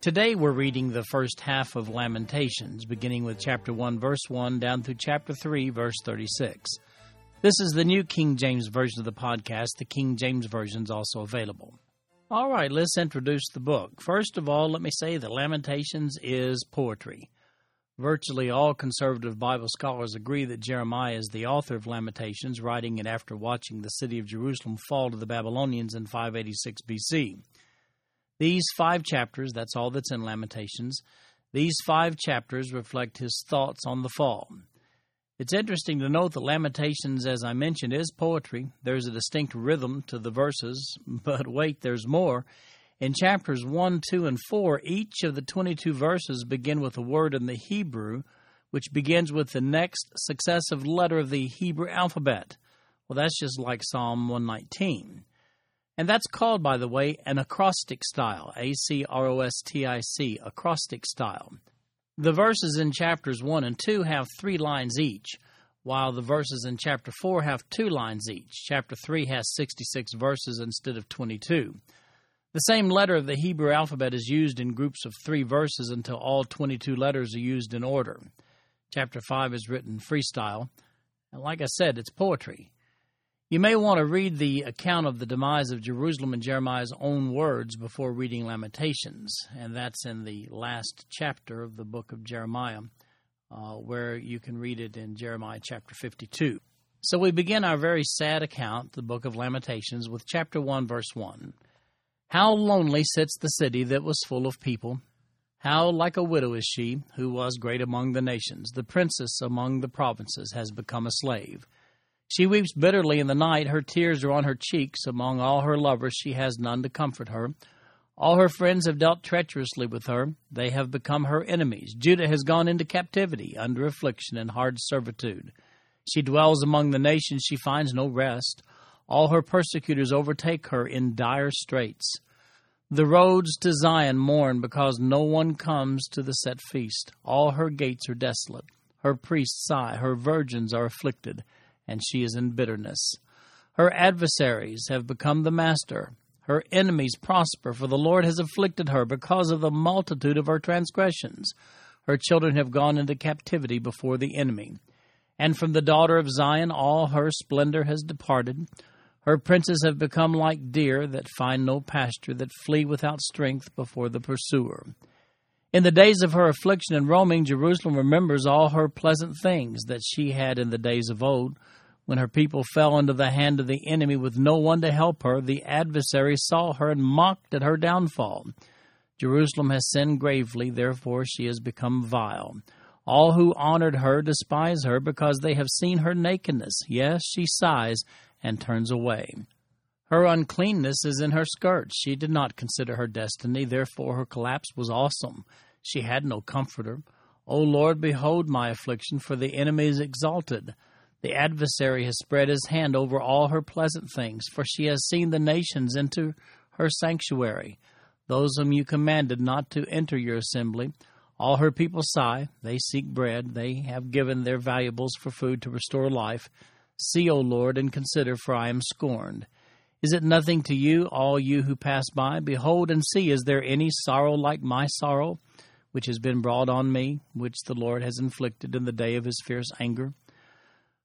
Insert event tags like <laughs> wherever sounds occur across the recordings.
Today we're reading the first half of Lamentations, beginning with chapter 1, verse 1, down through chapter 3, verse 36. This is the New King James Version of the podcast. The King James Version is also available. All right, let's introduce the book. First of all, let me say that Lamentations is poetry. Virtually all conservative Bible scholars agree that Jeremiah is the author of Lamentations, writing it after watching the city of Jerusalem fall to the Babylonians in 586 BC. These five chapters, that's all that's in Lamentations, these five chapters reflect his thoughts on the fall. It's interesting to note that Lamentations, as I mentioned, is poetry. There's a distinct rhythm to the verses, <laughs> but wait, there's more. In chapters 1, 2, and 4, each of the 22 verses begin with a word in the Hebrew which begins with the next successive letter of the Hebrew alphabet. Well, that's just like Psalm 119. And that's called, by the way, an acrostic style. A C R O S T I C, acrostic style. The verses in chapters 1 and 2 have three lines each, while the verses in chapter 4 have two lines each. Chapter 3 has 66 verses instead of 22. The same letter of the Hebrew alphabet is used in groups of three verses until all 22 letters are used in order. Chapter 5 is written freestyle, and like I said, it's poetry. You may want to read the account of the demise of Jerusalem in Jeremiah's own words before reading Lamentations, and that's in the last chapter of the book of Jeremiah, uh, where you can read it in Jeremiah chapter 52. So we begin our very sad account, the book of Lamentations, with chapter 1, verse 1. How lonely sits the city that was full of people. How like a widow is she, who was great among the nations. The princess among the provinces has become a slave. She weeps bitterly in the night. Her tears are on her cheeks. Among all her lovers, she has none to comfort her. All her friends have dealt treacherously with her. They have become her enemies. Judah has gone into captivity, under affliction and hard servitude. She dwells among the nations. She finds no rest. All her persecutors overtake her in dire straits. The roads to Zion mourn because no one comes to the set feast. All her gates are desolate. Her priests sigh. Her virgins are afflicted, and she is in bitterness. Her adversaries have become the master. Her enemies prosper, for the Lord has afflicted her because of the multitude of her transgressions. Her children have gone into captivity before the enemy. And from the daughter of Zion all her splendor has departed. Her princes have become like deer that find no pasture, that flee without strength before the pursuer. In the days of her affliction and roaming, Jerusalem remembers all her pleasant things that she had in the days of old. When her people fell into the hand of the enemy with no one to help her, the adversary saw her and mocked at her downfall. Jerusalem has sinned gravely, therefore she has become vile. All who honored her despise her because they have seen her nakedness. Yes, she sighs and turns away. Her uncleanness is in her skirts. She did not consider her destiny, therefore her collapse was awesome. She had no comforter. O Lord, behold my affliction, for the enemy is exalted. The adversary has spread his hand over all her pleasant things, for she has seen the nations into her sanctuary. Those whom you commanded not to enter your assembly, all her people sigh. They seek bread. They have given their valuables for food to restore life. See, O Lord, and consider, for I am scorned. Is it nothing to you, all you who pass by? Behold and see, is there any sorrow like my sorrow, which has been brought on me, which the Lord has inflicted in the day of his fierce anger?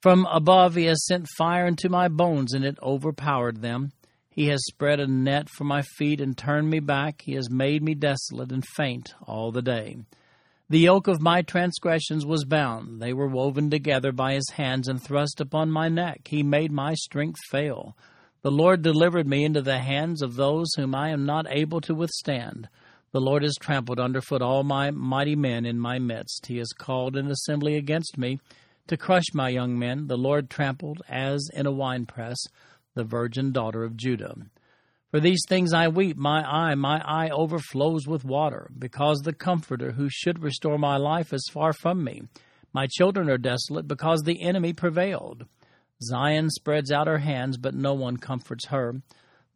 From above he has sent fire into my bones, and it overpowered them. He has spread a net for my feet and turned me back. He has made me desolate and faint all the day. The yoke of my transgressions was bound. They were woven together by his hands and thrust upon my neck. He made my strength fail. The Lord delivered me into the hands of those whom I am not able to withstand. The Lord has trampled underfoot all my mighty men in my midst. He has called an assembly against me to crush my young men. The Lord trampled, as in a winepress, the virgin daughter of Judah. For these things I weep, my eye, my eye overflows with water, because the Comforter who should restore my life is far from me. My children are desolate, because the enemy prevailed. Zion spreads out her hands, but no one comforts her.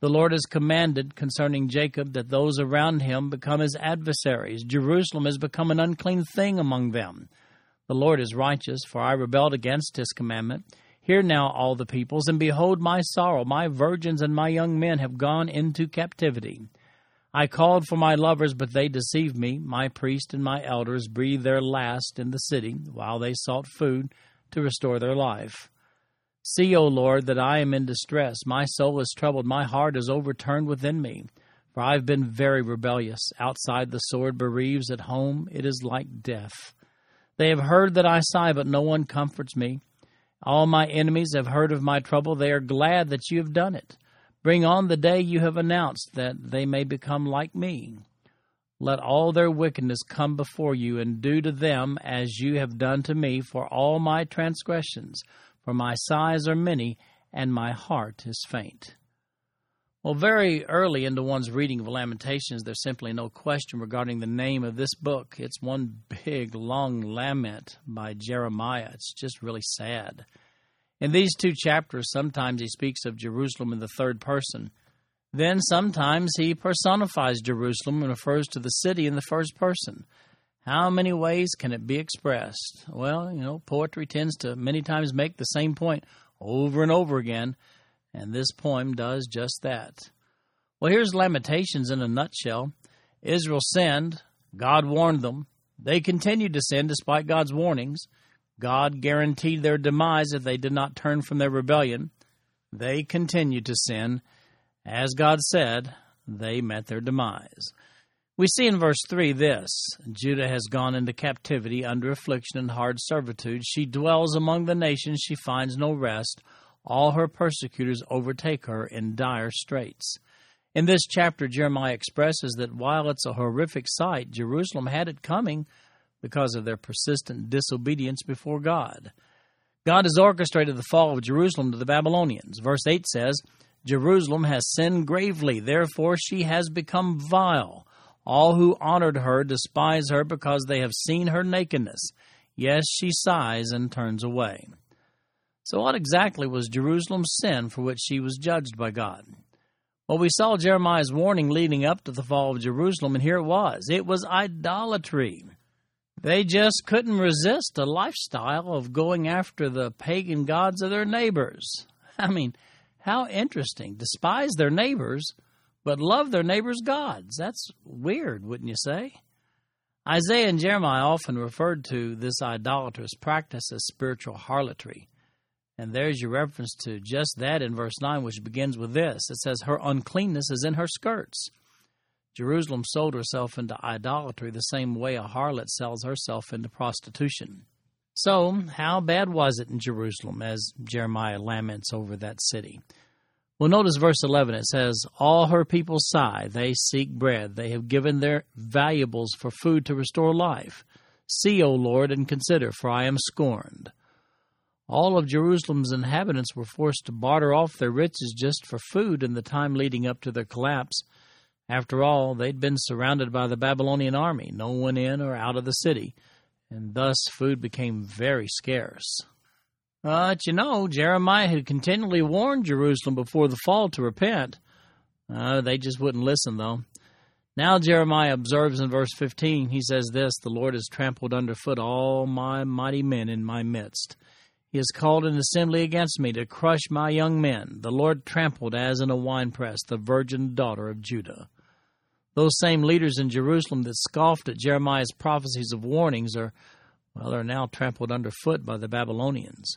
The Lord has commanded concerning Jacob that those around him become his adversaries. Jerusalem has become an unclean thing among them. The Lord is righteous, for I rebelled against his commandment. Hear now, all the peoples, and behold my sorrow. My virgins and my young men have gone into captivity. I called for my lovers, but they deceived me. My priests and my elders breathed their last in the city, while they sought food to restore their life. See, O Lord, that I am in distress. My soul is troubled. My heart is overturned within me. For I have been very rebellious. Outside the sword bereaves, at home it is like death. They have heard that I sigh, but no one comforts me. All my enemies have heard of my trouble. They are glad that you have done it. Bring on the day you have announced, that they may become like me. Let all their wickedness come before you, and do to them as you have done to me for all my transgressions. For my sighs are many, and my heart is faint. Well, very early into one's reading of Lamentations, there's simply no question regarding the name of this book. It's one big, long lament by Jeremiah. It's just really sad. In these two chapters, sometimes he speaks of Jerusalem in the third person. Then sometimes he personifies Jerusalem and refers to the city in the first person. How many ways can it be expressed? Well, you know, poetry tends to many times make the same point over and over again. And this poem does just that. Well, here's Lamentations in a nutshell Israel sinned, God warned them. They continued to sin despite God's warnings. God guaranteed their demise if they did not turn from their rebellion. They continued to sin. As God said, they met their demise. We see in verse 3 this Judah has gone into captivity under affliction and hard servitude. She dwells among the nations, she finds no rest all her persecutors overtake her in dire straits. In this chapter, Jeremiah expresses that while it's a horrific sight, Jerusalem had it coming because of their persistent disobedience before God. God has orchestrated the fall of Jerusalem to the Babylonians. Verse 8 says, Jerusalem has sinned gravely, therefore she has become vile. All who honored her despise her because they have seen her nakedness. Yes, she sighs and turns away. So, what exactly was Jerusalem's sin for which she was judged by God? Well, we saw Jeremiah's warning leading up to the fall of Jerusalem, and here it was it was idolatry. They just couldn't resist a lifestyle of going after the pagan gods of their neighbors. <laughs> I mean, how interesting. Despise their neighbors, but love their neighbors' gods. That's weird, wouldn't you say? Isaiah and Jeremiah often referred to this idolatrous practice as spiritual harlotry. And there's your reference to just that in verse 9, which begins with this it says, Her uncleanness is in her skirts. Jerusalem sold herself into idolatry the same way a harlot sells herself into prostitution. So, how bad was it in Jerusalem as Jeremiah laments over that city? Well, notice verse 11. It says, All her people sigh, they seek bread. They have given their valuables for food to restore life. See, O Lord, and consider, for I am scorned. All of Jerusalem's inhabitants were forced to barter off their riches just for food in the time leading up to their collapse. After all, they'd been surrounded by the Babylonian army, no one in or out of the city, and thus food became very scarce. But you know, Jeremiah had continually warned Jerusalem before the fall to repent. Uh, they just wouldn't listen, though. Now Jeremiah observes in verse 15, he says this The Lord has trampled underfoot all my mighty men in my midst. He has called an assembly against me to crush my young men. The Lord trampled as in a winepress the virgin daughter of Judah. Those same leaders in Jerusalem that scoffed at Jeremiah's prophecies of warnings are, well, are now trampled underfoot by the Babylonians.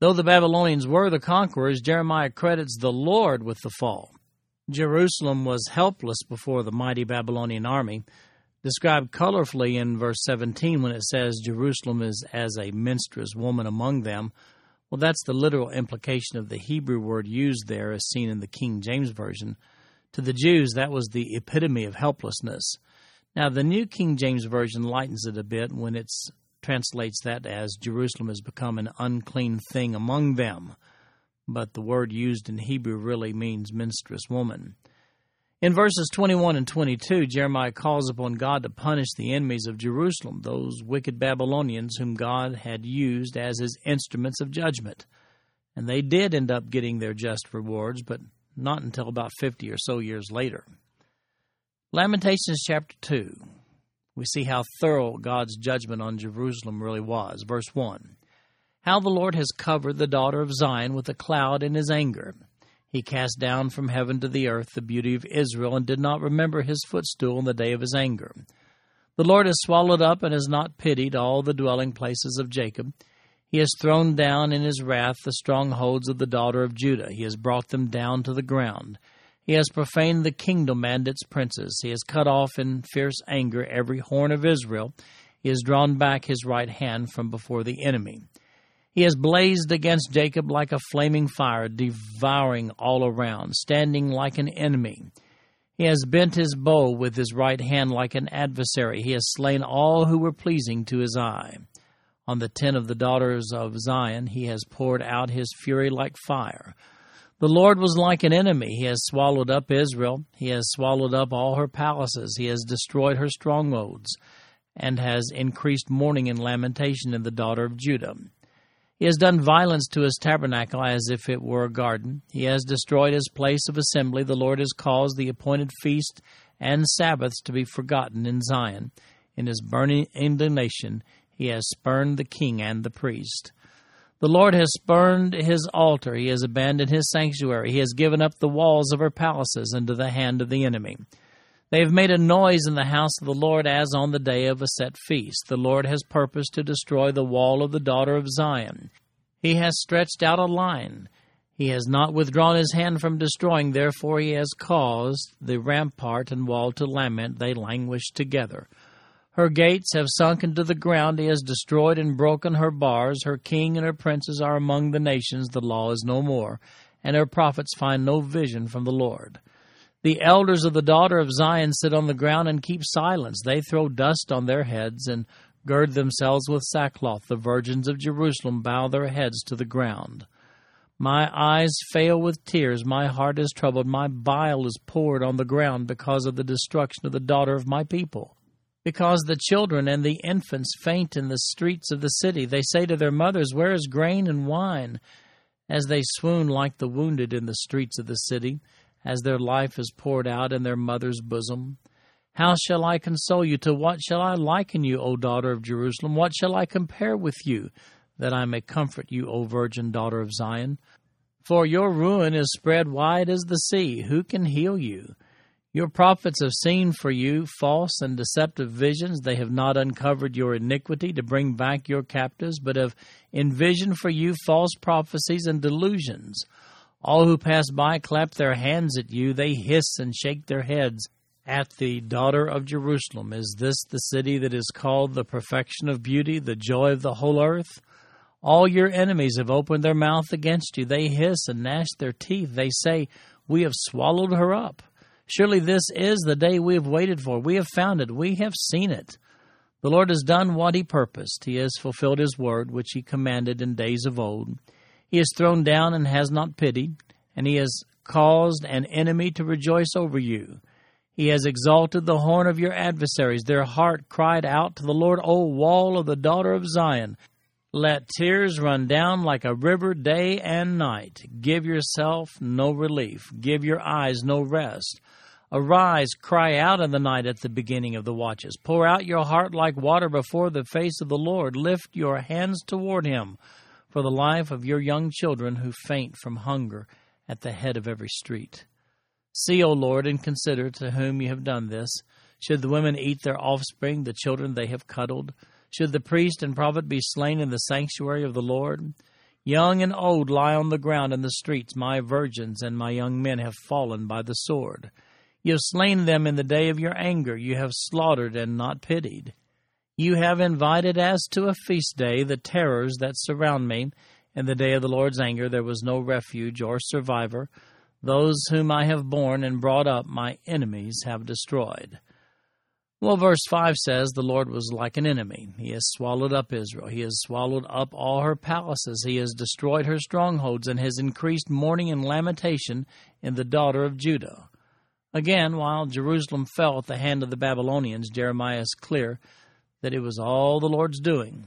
Though the Babylonians were the conquerors, Jeremiah credits the Lord with the fall. Jerusalem was helpless before the mighty Babylonian army described colorfully in verse 17 when it says Jerusalem is as a menstruous woman among them. Well, that's the literal implication of the Hebrew word used there, as seen in the King James Version. To the Jews, that was the epitome of helplessness. Now, the New King James Version lightens it a bit when it translates that as Jerusalem has become an unclean thing among them. But the word used in Hebrew really means menstruous woman. In verses 21 and 22, Jeremiah calls upon God to punish the enemies of Jerusalem, those wicked Babylonians whom God had used as his instruments of judgment. And they did end up getting their just rewards, but not until about 50 or so years later. Lamentations chapter 2. We see how thorough God's judgment on Jerusalem really was. Verse 1 How the Lord has covered the daughter of Zion with a cloud in his anger. He cast down from heaven to the earth the beauty of Israel, and did not remember his footstool in the day of his anger. The Lord has swallowed up and has not pitied all the dwelling places of Jacob. He has thrown down in his wrath the strongholds of the daughter of Judah. He has brought them down to the ground. He has profaned the kingdom and its princes. He has cut off in fierce anger every horn of Israel. He has drawn back his right hand from before the enemy. He has blazed against Jacob like a flaming fire, devouring all around, standing like an enemy. He has bent his bow with his right hand like an adversary. He has slain all who were pleasing to his eye. On the tent of the daughters of Zion he has poured out his fury like fire. The Lord was like an enemy. He has swallowed up Israel. He has swallowed up all her palaces. He has destroyed her strongholds, and has increased mourning and lamentation in the daughter of Judah. He has done violence to his tabernacle as if it were a garden. He has destroyed his place of assembly. The Lord has caused the appointed feast and Sabbaths to be forgotten in Zion. In his burning indignation, he has spurned the king and the priest. The Lord has spurned his altar. He has abandoned his sanctuary. He has given up the walls of her palaces into the hand of the enemy. They have made a noise in the house of the Lord as on the day of a set feast. The Lord has purposed to destroy the wall of the daughter of Zion. He has stretched out a line. He has not withdrawn his hand from destroying, therefore he has caused the rampart and wall to lament. They languish together. Her gates have sunk into the ground. He has destroyed and broken her bars. Her king and her princes are among the nations. The law is no more, and her prophets find no vision from the Lord. The elders of the daughter of Zion sit on the ground and keep silence. They throw dust on their heads and gird themselves with sackcloth. The virgins of Jerusalem bow their heads to the ground. My eyes fail with tears. My heart is troubled. My bile is poured on the ground because of the destruction of the daughter of my people. Because the children and the infants faint in the streets of the city. They say to their mothers, Where is grain and wine? As they swoon like the wounded in the streets of the city as their life is poured out in their mother's bosom? How shall I console you? To what shall I liken you, O daughter of Jerusalem? What shall I compare with you, that I may comfort you, O virgin daughter of Zion? For your ruin is spread wide as the sea. Who can heal you? Your prophets have seen for you false and deceptive visions. They have not uncovered your iniquity to bring back your captives, but have envisioned for you false prophecies and delusions. All who pass by clap their hands at you. They hiss and shake their heads at the daughter of Jerusalem. Is this the city that is called the perfection of beauty, the joy of the whole earth? All your enemies have opened their mouth against you. They hiss and gnash their teeth. They say, We have swallowed her up. Surely this is the day we have waited for. We have found it. We have seen it. The Lord has done what he purposed. He has fulfilled his word, which he commanded in days of old. He is thrown down and has not pitied, and he has caused an enemy to rejoice over you. He has exalted the horn of your adversaries. Their heart cried out to the Lord, O wall of the daughter of Zion. Let tears run down like a river day and night. Give yourself no relief. Give your eyes no rest. Arise, cry out in the night at the beginning of the watches. Pour out your heart like water before the face of the Lord. Lift your hands toward him for the life of your young children who faint from hunger at the head of every street. See, O Lord, and consider to whom you have done this. Should the women eat their offspring, the children they have cuddled? Should the priest and prophet be slain in the sanctuary of the Lord? Young and old lie on the ground in the streets. My virgins and my young men have fallen by the sword. You have slain them in the day of your anger. You have slaughtered and not pitied. You have invited as to a feast day the terrors that surround me. In the day of the Lord's anger there was no refuge or survivor. Those whom I have borne and brought up, my enemies have destroyed. Well, verse 5 says, The Lord was like an enemy. He has swallowed up Israel. He has swallowed up all her palaces. He has destroyed her strongholds and has increased mourning and lamentation in the daughter of Judah. Again, while Jerusalem fell at the hand of the Babylonians, Jeremiah is clear that it was all the Lord's doing.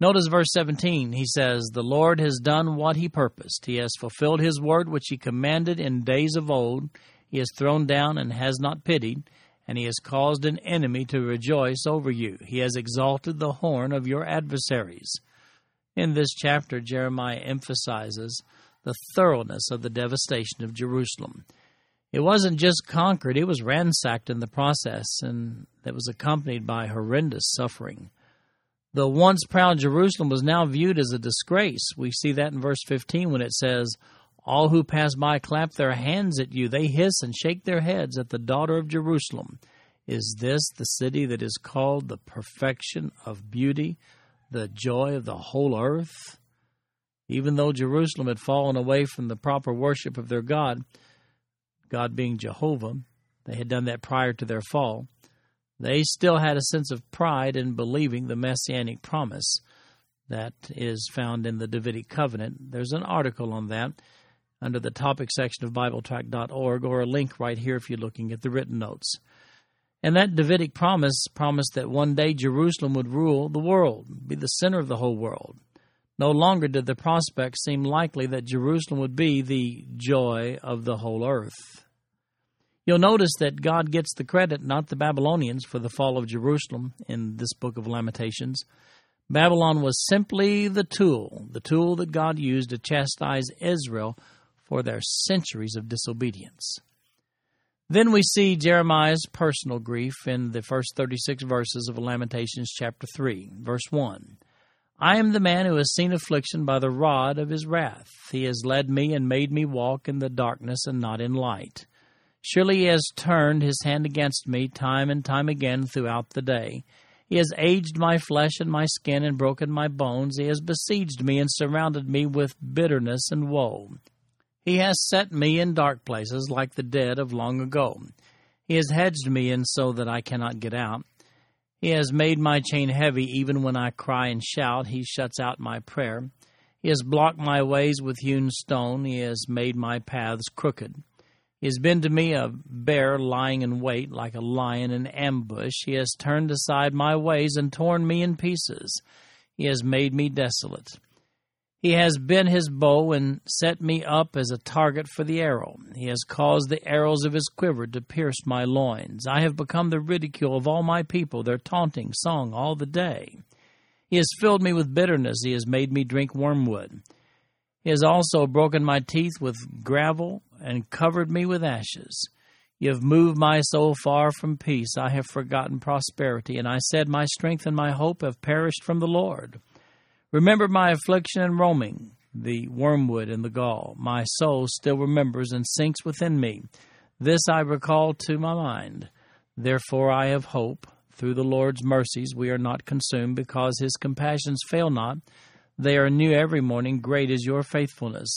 Notice verse 17. He says, The Lord has done what he purposed. He has fulfilled his word which he commanded in days of old. He has thrown down and has not pitied, and he has caused an enemy to rejoice over you. He has exalted the horn of your adversaries. In this chapter, Jeremiah emphasizes the thoroughness of the devastation of Jerusalem. It wasn't just conquered, it was ransacked in the process, and that was accompanied by horrendous suffering. The once proud Jerusalem was now viewed as a disgrace. We see that in verse 15 when it says, All who pass by clap their hands at you. They hiss and shake their heads at the daughter of Jerusalem. Is this the city that is called the perfection of beauty, the joy of the whole earth? Even though Jerusalem had fallen away from the proper worship of their God, God being Jehovah, they had done that prior to their fall, they still had a sense of pride in believing the messianic promise that is found in the Davidic covenant. There's an article on that under the topic section of BibleTrack.org or a link right here if you're looking at the written notes. And that Davidic promise promised that one day Jerusalem would rule the world, be the center of the whole world. No longer did the prospect seem likely that Jerusalem would be the joy of the whole earth. You'll notice that God gets the credit, not the Babylonians, for the fall of Jerusalem in this book of Lamentations. Babylon was simply the tool, the tool that God used to chastise Israel for their centuries of disobedience. Then we see Jeremiah's personal grief in the first 36 verses of Lamentations chapter 3, verse 1. I am the man who has seen affliction by the rod of his wrath. He has led me and made me walk in the darkness and not in light. Surely he has turned his hand against me time and time again throughout the day. He has aged my flesh and my skin and broken my bones. He has besieged me and surrounded me with bitterness and woe. He has set me in dark places like the dead of long ago. He has hedged me in so that I cannot get out. He has made my chain heavy even when I cry and shout. He shuts out my prayer. He has blocked my ways with hewn stone. He has made my paths crooked. He has been to me a bear lying in wait like a lion in ambush. He has turned aside my ways and torn me in pieces. He has made me desolate. He has bent his bow and set me up as a target for the arrow. He has caused the arrows of his quiver to pierce my loins. I have become the ridicule of all my people, their taunting song all the day. He has filled me with bitterness. He has made me drink wormwood. He has also broken my teeth with gravel and covered me with ashes. You have moved my soul far from peace. I have forgotten prosperity, and I said, My strength and my hope have perished from the Lord. Remember my affliction and roaming, the wormwood and the gall. My soul still remembers and sinks within me. This I recall to my mind. Therefore I have hope. Through the Lord's mercies we are not consumed, because his compassions fail not. They are new every morning. Great is your faithfulness.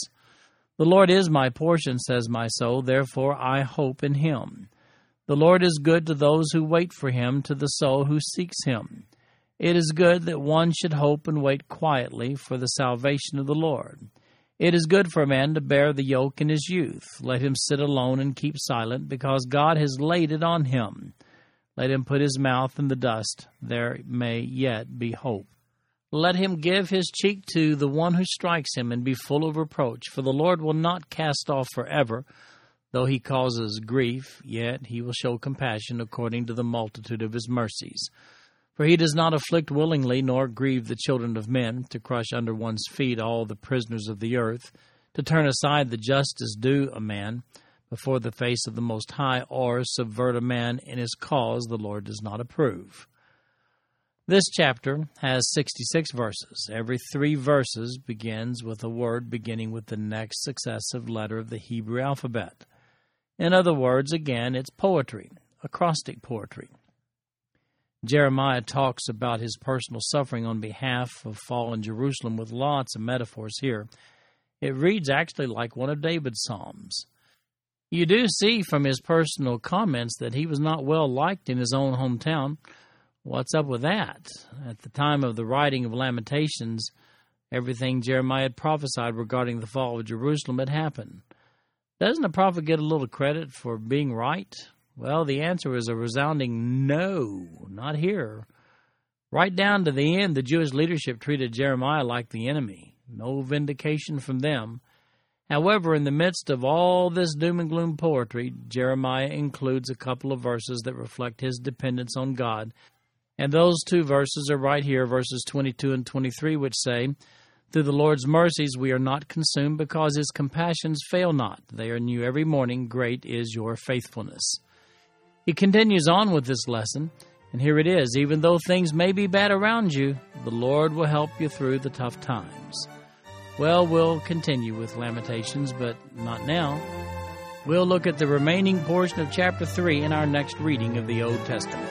The Lord is my portion, says my soul. Therefore I hope in him. The Lord is good to those who wait for him, to the soul who seeks him. It is good that one should hope and wait quietly for the salvation of the Lord. It is good for a man to bear the yoke in his youth. Let him sit alone and keep silent, because God has laid it on him. Let him put his mouth in the dust. There may yet be hope. Let him give his cheek to the one who strikes him, and be full of reproach. For the Lord will not cast off forever. Though he causes grief, yet he will show compassion according to the multitude of his mercies. For he does not afflict willingly, nor grieve the children of men, to crush under one's feet all the prisoners of the earth, to turn aside the justice due a man before the face of the Most High, or subvert a man in his cause, the Lord does not approve. This chapter has 66 verses. Every three verses begins with a word beginning with the next successive letter of the Hebrew alphabet. In other words, again, it's poetry, acrostic poetry. Jeremiah talks about his personal suffering on behalf of fallen Jerusalem with lots of metaphors here. It reads actually like one of David's Psalms. You do see from his personal comments that he was not well liked in his own hometown. What's up with that? At the time of the writing of Lamentations, everything Jeremiah had prophesied regarding the fall of Jerusalem had happened. Doesn't a prophet get a little credit for being right? Well, the answer is a resounding no, not here. Right down to the end, the Jewish leadership treated Jeremiah like the enemy. No vindication from them. However, in the midst of all this doom and gloom poetry, Jeremiah includes a couple of verses that reflect his dependence on God. And those two verses are right here, verses 22 and 23, which say, Through the Lord's mercies we are not consumed, because his compassions fail not. They are new every morning. Great is your faithfulness. He continues on with this lesson, and here it is Even though things may be bad around you, the Lord will help you through the tough times. Well, we'll continue with Lamentations, but not now. We'll look at the remaining portion of chapter 3 in our next reading of the Old Testament.